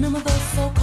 remember the folk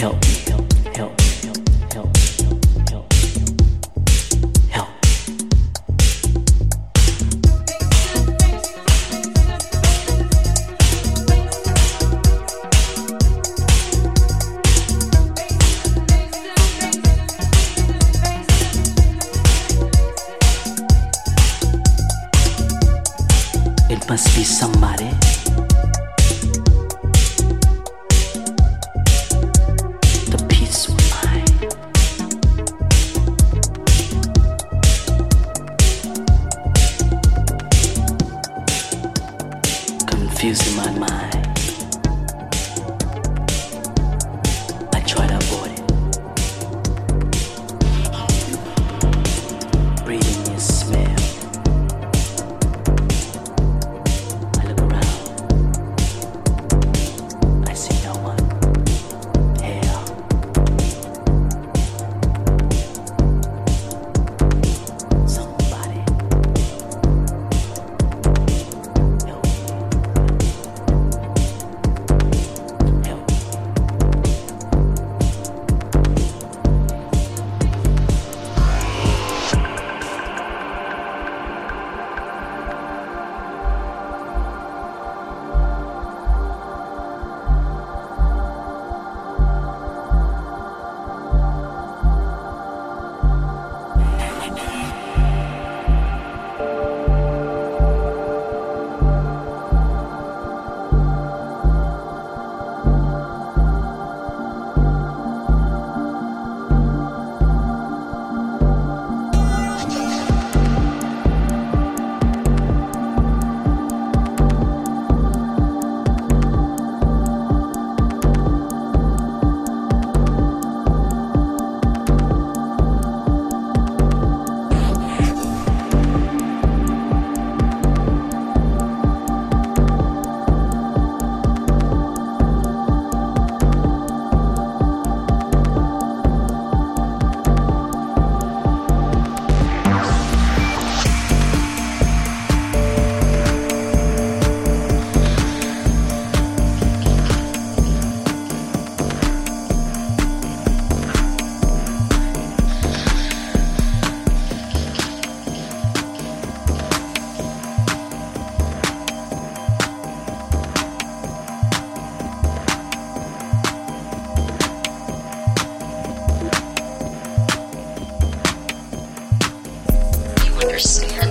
help. confusing my mind. scared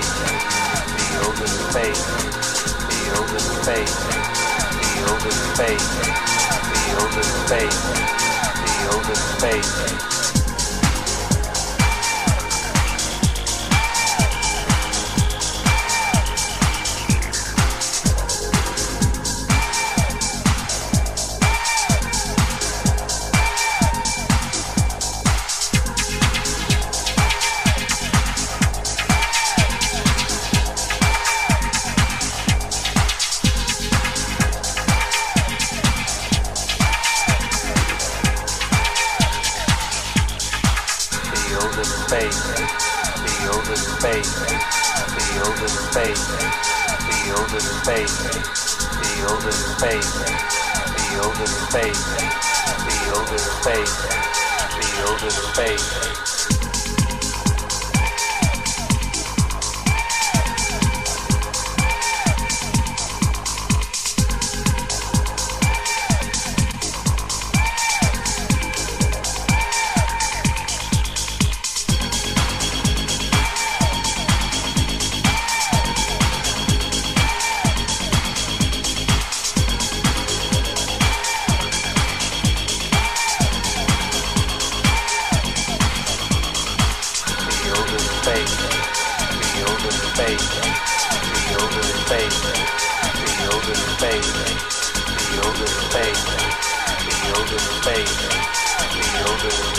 faith, building faith, building faith, building faith, building faith, building faith. Space, feel the space, feel the space, feel the space, feel the space, feel the space, feel the space.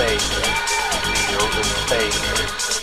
faith, the open.